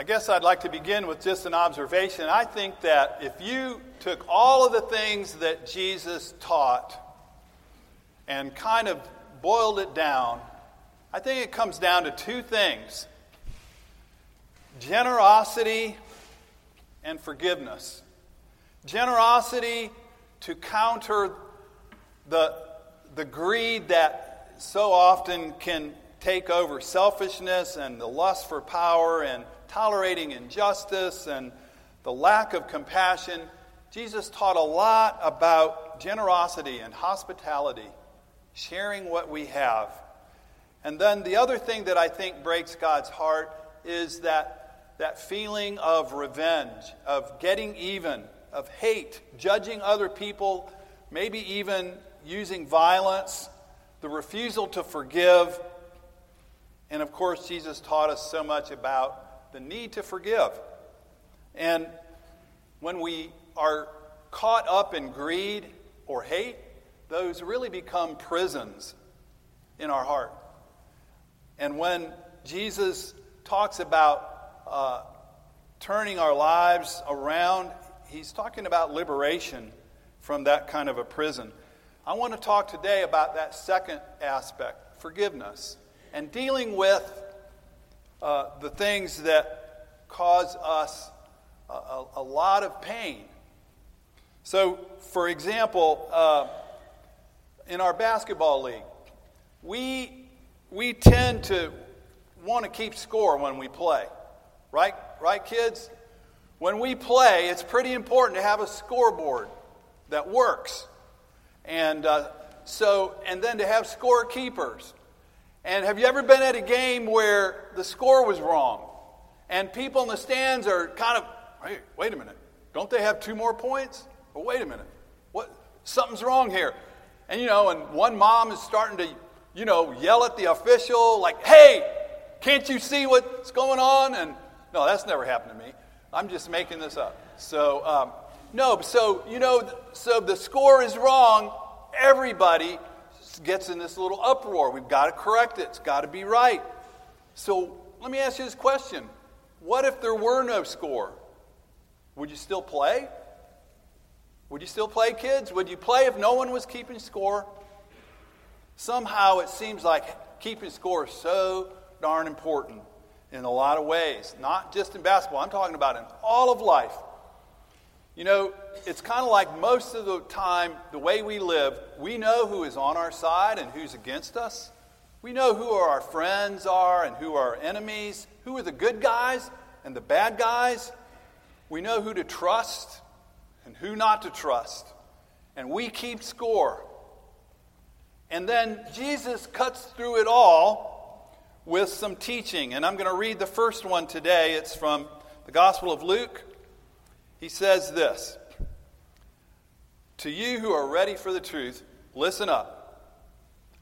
I guess I'd like to begin with just an observation. I think that if you took all of the things that Jesus taught and kind of boiled it down, I think it comes down to two things generosity and forgiveness. Generosity to counter the, the greed that so often can take over selfishness and the lust for power and tolerating injustice and the lack of compassion. Jesus taught a lot about generosity and hospitality, sharing what we have. And then the other thing that I think breaks God's heart is that, that feeling of revenge, of getting even, of hate, judging other people, maybe even using violence, the refusal to forgive. And of course, Jesus taught us so much about the need to forgive. And when we are caught up in greed or hate, those really become prisons in our heart. And when Jesus talks about uh, turning our lives around, he's talking about liberation from that kind of a prison. I want to talk today about that second aspect forgiveness and dealing with uh, the things that cause us a, a, a, lot of pain. So, for example, uh, in our basketball league, we, we tend to want to keep score when we play. Right? Right, kids? When we play, it's pretty important to have a scoreboard that works. And uh, so, and then to have scorekeepers. And have you ever been at a game where the score was wrong? And people in the stands are kind of, hey, wait a minute, don't they have two more points? Or wait a minute, what? Something's wrong here. And you know, and one mom is starting to, you know, yell at the official, like, hey, can't you see what's going on? And no, that's never happened to me. I'm just making this up. So, um, no, so, you know, so the score is wrong. Everybody gets in this little uproar. We've got to correct it, it's got to be right. So let me ask you this question What if there were no score? Would you still play? Would you still play, kids? Would you play if no one was keeping score? Somehow it seems like keeping score is so darn important in a lot of ways, not just in basketball. I'm talking about in all of life. You know, it's kind of like most of the time, the way we live, we know who is on our side and who's against us. We know who our friends are and who are our enemies, who are the good guys and the bad guys. We know who to trust and who not to trust. And we keep score. And then Jesus cuts through it all with some teaching. And I'm going to read the first one today. It's from the Gospel of Luke, he says this To you who are ready for the truth, listen up.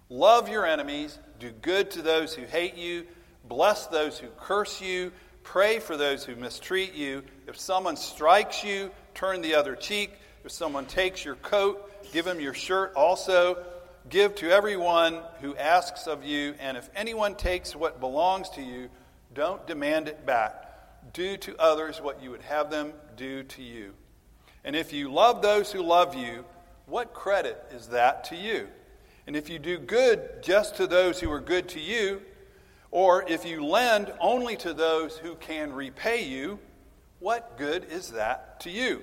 Love your enemies, do good to those who hate you, bless those who curse you, pray for those who mistreat you. If someone strikes you, turn the other cheek. If someone takes your coat, give him your shirt also. Give to everyone who asks of you, and if anyone takes what belongs to you, don't demand it back. Do to others what you would have them do to you. And if you love those who love you, what credit is that to you? And if you do good just to those who are good to you, or if you lend only to those who can repay you, what good is that to you?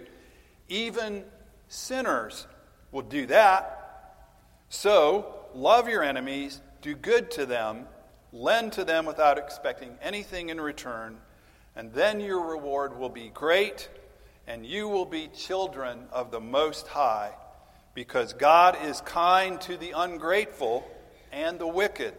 Even sinners will do that. So, love your enemies, do good to them, lend to them without expecting anything in return and then your reward will be great, and you will be children of the Most High, because God is kind to the ungrateful and the wicked.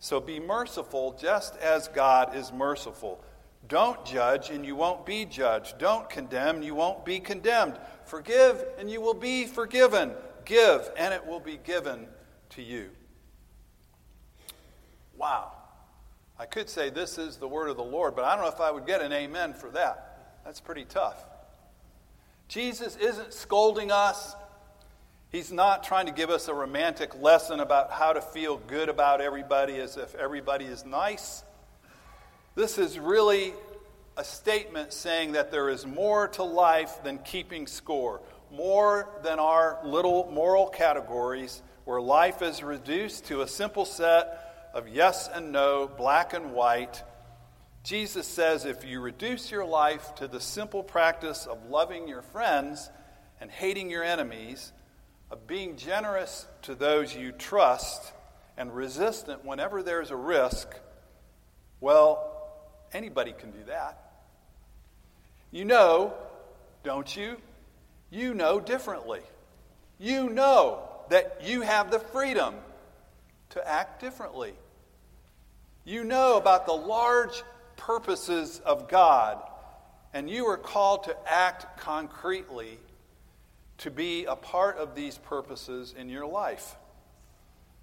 So be merciful just as God is merciful. Don't judge, and you won't be judged. Don't condemn, you won't be condemned. Forgive, and you will be forgiven. Give, and it will be given to you. Wow. I could say, This is the word of the Lord, but I don't know if I would get an amen for that. That's pretty tough. Jesus isn't scolding us. He's not trying to give us a romantic lesson about how to feel good about everybody as if everybody is nice. This is really a statement saying that there is more to life than keeping score, more than our little moral categories, where life is reduced to a simple set of yes and no, black and white. Jesus says if you reduce your life to the simple practice of loving your friends and hating your enemies, of being generous to those you trust, and resistant whenever there's a risk, well, anybody can do that. You know, don't you? You know differently. You know that you have the freedom to act differently. You know about the large purposes of God, and you are called to act concretely to be a part of these purposes in your life.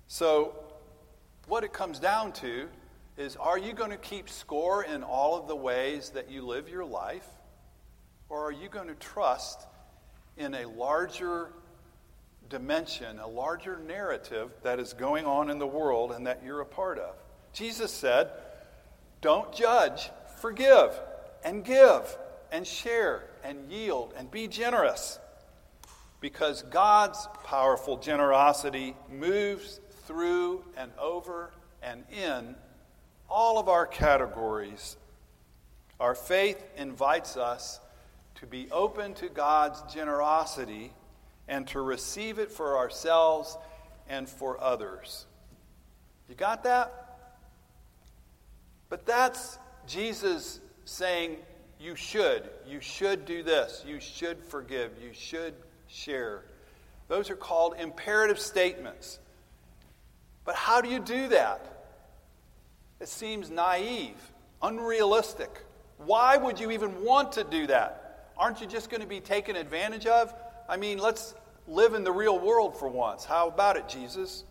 So, what it comes down to is are you going to keep score in all of the ways that you live your life? Or are you going to trust in a larger dimension, a larger narrative that is going on in the world and that you're a part of? Jesus said, Don't judge, forgive, and give, and share, and yield, and be generous. Because God's powerful generosity moves through and over and in all of our categories. Our faith invites us to be open to God's generosity and to receive it for ourselves and for others. You got that? But that's Jesus saying, you should. You should do this. You should forgive. You should share. Those are called imperative statements. But how do you do that? It seems naive, unrealistic. Why would you even want to do that? Aren't you just going to be taken advantage of? I mean, let's live in the real world for once. How about it, Jesus?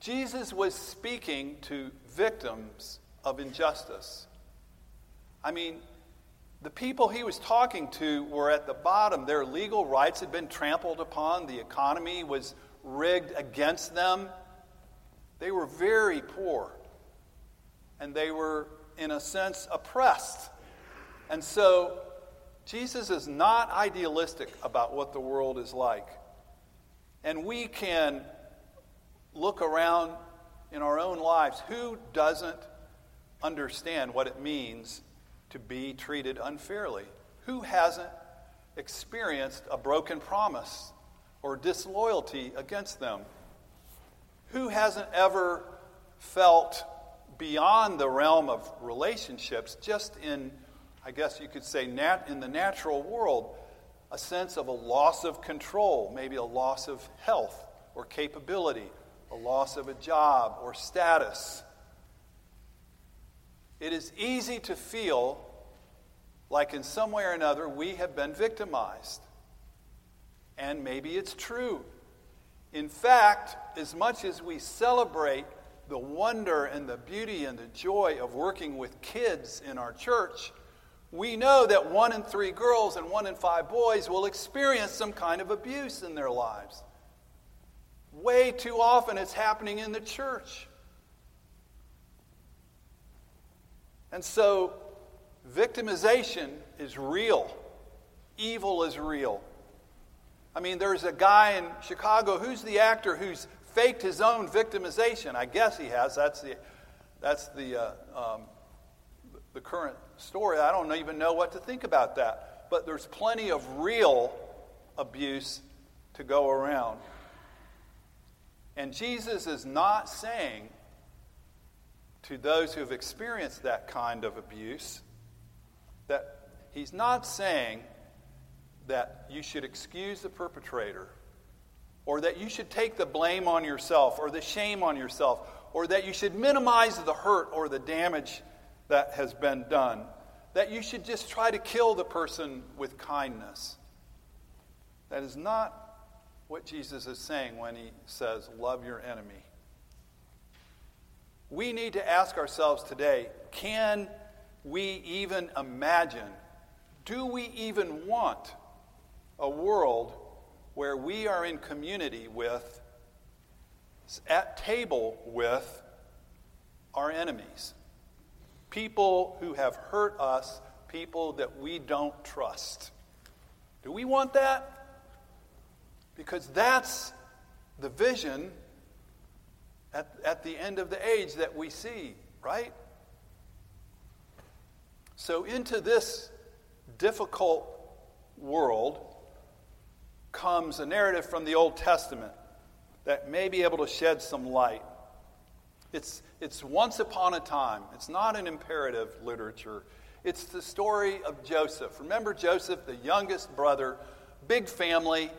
Jesus was speaking to victims of injustice. I mean, the people he was talking to were at the bottom. Their legal rights had been trampled upon, the economy was rigged against them. They were very poor. And they were, in a sense, oppressed. And so, Jesus is not idealistic about what the world is like. And we can look around in our own lives. Who doesn't understand what it means to be treated unfairly? Who hasn't experienced a broken promise or disloyalty against them? Who hasn't ever felt beyond the realm of relationships, just in, I guess you could say, nat- in the natural world, a sense of a loss of control, maybe a loss of health or capability, a loss of a job or status? It is easy to feel like in some way or another we have been victimized. And maybe it's true. In fact, as much as we celebrate the wonder and the beauty and the joy of working with kids in our church, we know that one in three girls and one in five boys will experience some kind of abuse in their lives. Way too often it's happening in the church. And so, victimization is real, evil is real. I mean, there's a guy in Chicago, who's the actor who's faked his own victimization? I guess he has. That's the, that's the, uh, um, the current story. I don't even know what to think about that. But there's plenty of real abuse to go around. And Jesus is not saying to those who have experienced that kind of abuse that he's not saying that you should excuse the perpetrator, or that you should take the blame on yourself, or the shame on yourself, or that you should minimize the hurt or the damage that has been done, that you should just try to kill the person with kindness. That is not what Jesus is saying when he says, Love your enemy. We need to ask ourselves today can we even imagine, do we even want a world where we are in community with, at table with our enemies. People who have hurt us, people that we don't trust. Do we want that? Because that's the vision at, at the end of the age that we see, right? So, into this difficult world comes a narrative from the Old Testament that may be able to shed some light. It's, it's once upon a time, it's not an imperative literature. It's the story of Joseph. Remember Joseph, the youngest brother, big family,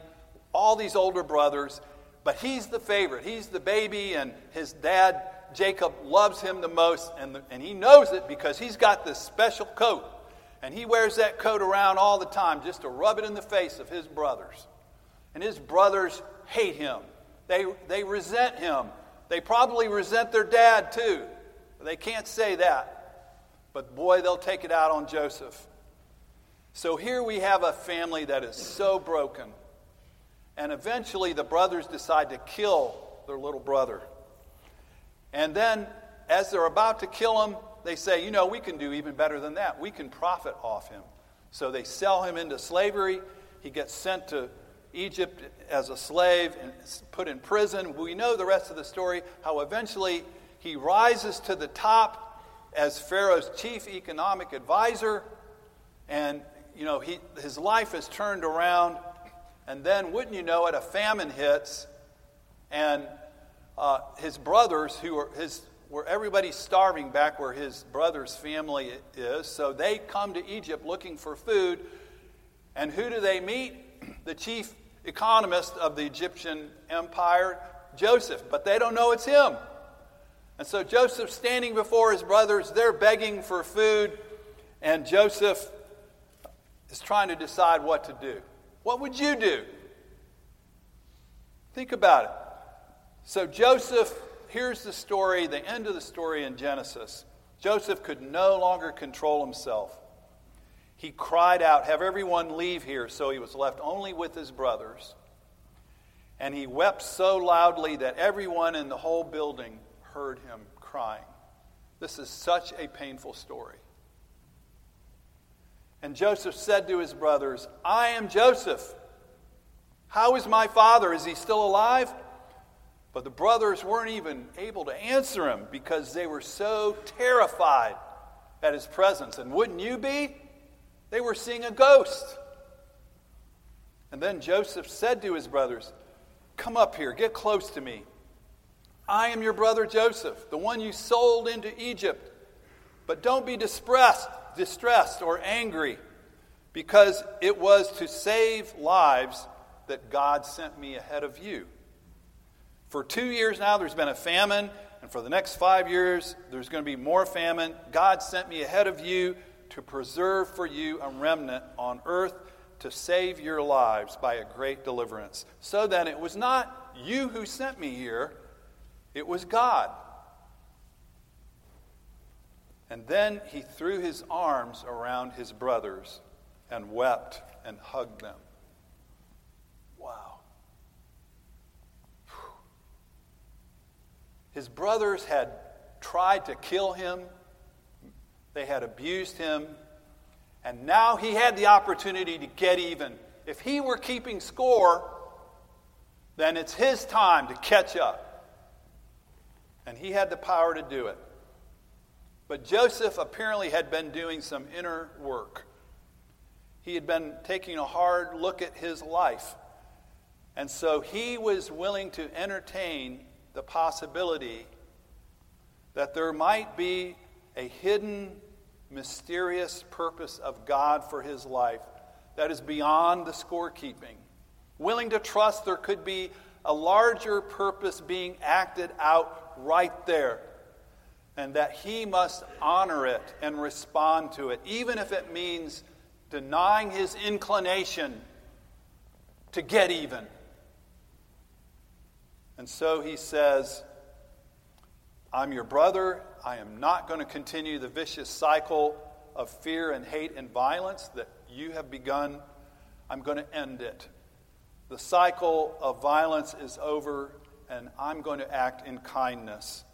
all these older brothers, but he's the favorite. He's the baby, and his dad, Jacob, loves him the most, and, the, and he knows it because he's got this special coat. And he wears that coat around all the time just to rub it in the face of his brothers. And his brothers hate him, they, they resent him. They probably resent their dad too. They can't say that. But boy, they'll take it out on Joseph. So here we have a family that is so broken. And eventually the brothers decide to kill their little brother. And then, as they're about to kill him, they say, you know, we can do even better than that. We can profit off him. So they sell him into slavery. He gets sent to Egypt as a slave and put in prison. We know the rest of the story, how eventually he rises to the top as Pharaoh's chief economic advisor. And, you know, he, his life is turned around. And then, wouldn't you know it, a famine hits. And uh, his brothers, who are his, where everybody's starving back where his brother's family is, so they come to Egypt looking for food. And who do they meet? The chief economist of the Egyptian empire, Joseph, but they don't know it's him. And so Joseph standing before his brothers, they're begging for food, and Joseph is trying to decide what to do. What would you do? Think about it. So Joseph, here's the story, the end of the story in Genesis. Joseph could no longer control himself. He cried out, Have everyone leave here. So he was left only with his brothers. And he wept so loudly that everyone in the whole building heard him crying. This is such a painful story. And Joseph said to his brothers, I am Joseph. How is my father? Is he still alive? But the brothers weren't even able to answer him because they were so terrified at his presence. And wouldn't you be? They were seeing a ghost. And then Joseph said to his brothers, Come up here, get close to me. I am your brother Joseph, the one you sold into Egypt. But don't be distressed, distressed or angry, because it was to save lives that God sent me ahead of you. For two years now, there's been a famine, and for the next five years, there's going to be more famine. God sent me ahead of you to preserve for you a remnant on earth to save your lives by a great deliverance. So then, it was not you who sent me here, it was God. And then he threw his arms around his brothers and wept and hugged them. Wow. His brothers had tried to kill him they had abused him. And now he had the opportunity to get even. If he were keeping score, then it's his time to catch up. And he had the power to do it. But Joseph apparently had been doing some inner work. He had been taking a hard look at his life. And so he was willing to entertain the possibility that there might be a hidden mysterious purpose of God for his life that is beyond the scorekeeping. Willing to trust there could be a larger purpose being acted out right there, and that he must honor it and respond to it, even if it means denying his inclination to get even. And so he says, I'm your brother. I am not going to continue the vicious cycle of fear and hate and violence that you have begun. I'm going to end it. The cycle of violence is over, and I'm going to act in kindness.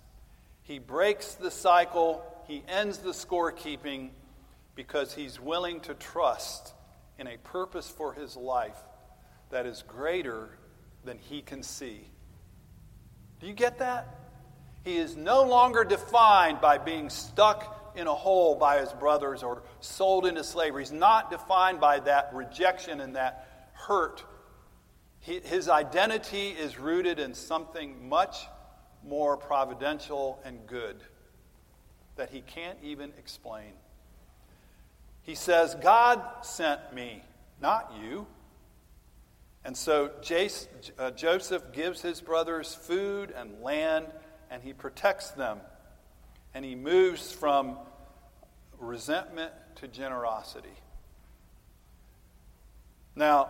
He breaks the cycle. he ends the scorekeeping because he's willing to trust in a purpose for his life that is greater than he can see. Do you get that? He is no longer defined by being stuck in a hole by his brothers or sold into slavery. He's not defined by that rejection and that hurt. his identity is rooted in something much more providential and good that he can't even explain. He says, God sent me, not you. And so Jace, uh, Joseph gives his brothers food and land, and he protects them. And he moves from resentment to generosity. Now,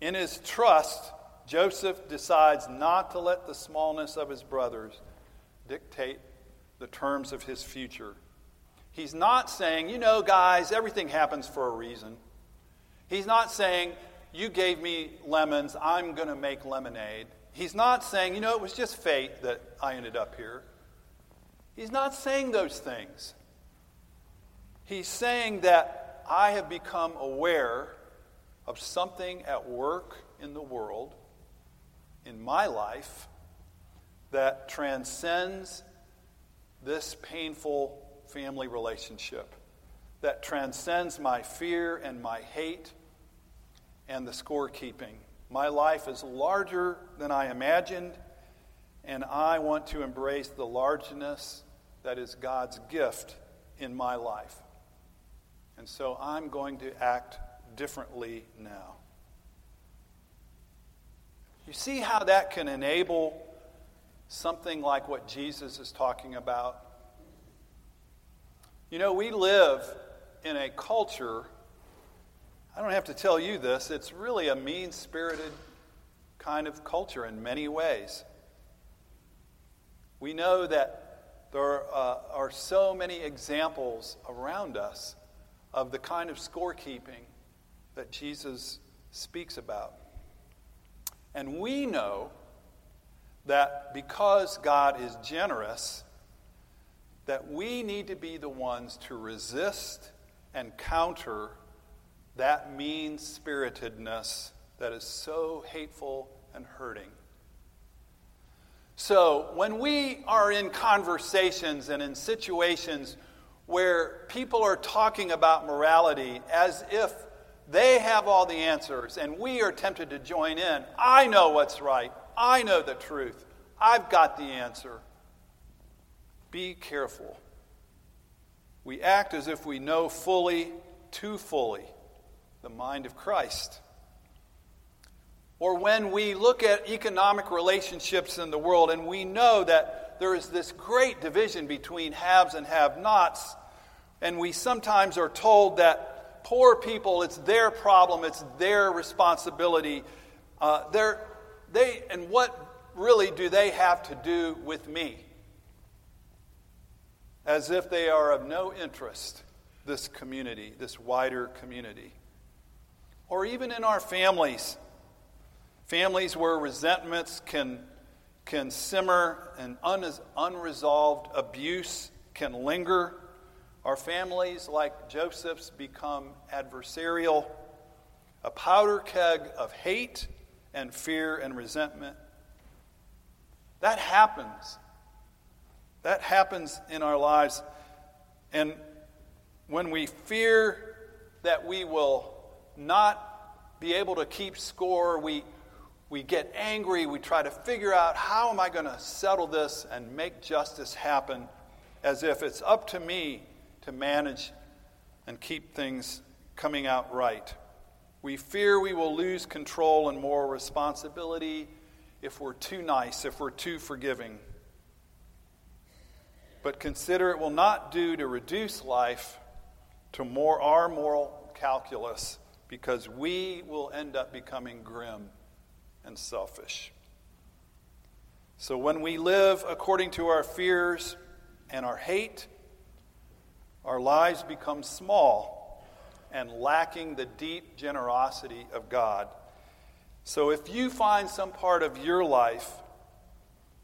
in his trust, Joseph decides not to let the smallness of his brothers dictate the terms of his future. He's not saying, you know, guys, everything happens for a reason. He's not saying, you gave me lemons, I'm going to make lemonade. He's not saying, you know, it was just fate that I ended up here. He's not saying those things. He's saying that I have become aware of something at work in the world, in my life, that transcends this painful family relationship, that transcends my fear and my hate and the scorekeeping. My life is larger than I imagined, and I want to embrace the largeness that is God's gift in my life. And so I'm going to act differently now. You see how that can enable something like what Jesus is talking about? You know, we live in a culture I don't have to tell you this, it's really a mean spirited kind of culture in many ways. We know that there uh, are so many examples around us of the kind of scorekeeping that Jesus speaks about. And we know that because God is generous, that we need to be the ones to resist and counter that mean spiritedness that is so hateful and hurting. So, when we are in conversations and in situations where people are talking about morality as if they have all the answers and we are tempted to join in, I know what's right, I know the truth, I've got the answer. Be careful. We act as if we know fully, too fully the mind of Christ. Or when we look at economic relationships in the world and we know that there is this great division between haves and have nots, and we sometimes are told that poor people, it's their problem, it's their responsibility. Uh, they, and what really do they have to do with me? As if they are of no interest, this community, this wider community or even in our families. Families where resentments can, can simmer and un, unresolved abuse can linger. Our families, like Joseph's, become adversarial, a powder keg of hate and fear and resentment. That happens. That happens in our lives. And when we fear that we will not be able to keep score. We, we get angry. We try to figure out how am I going to settle this and make justice happen as if it's up to me to manage and keep things coming out right. We fear we will lose control and moral responsibility if we're too nice, if we're too forgiving. But consider it will not do to reduce life to more our moral calculus because we will end up becoming grim and selfish. So when we live according to our fears and our hate, our lives become small and lacking the deep generosity of God. So if you find some part of your life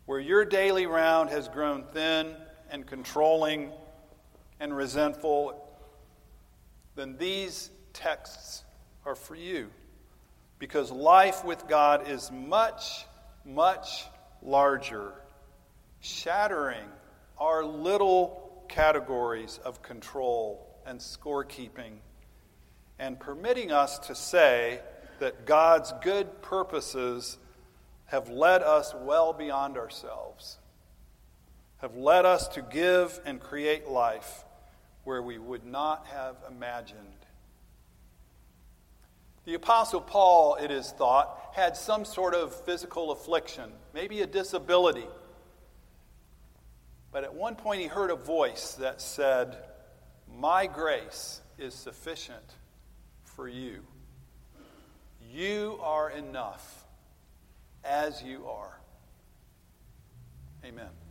where your daily round has grown thin and controlling and resentful, then these texts are for you. Because life with God is much, much larger, shattering our little categories of control and scorekeeping, and permitting us to say that God's good purposes have led us well beyond ourselves, have led us to give and create life where we would not have imagined. The Apostle Paul, it is thought, had some sort of physical affliction, maybe a disability. But at one point he heard a voice that said, My grace is sufficient for you. You are enough as you are. Amen.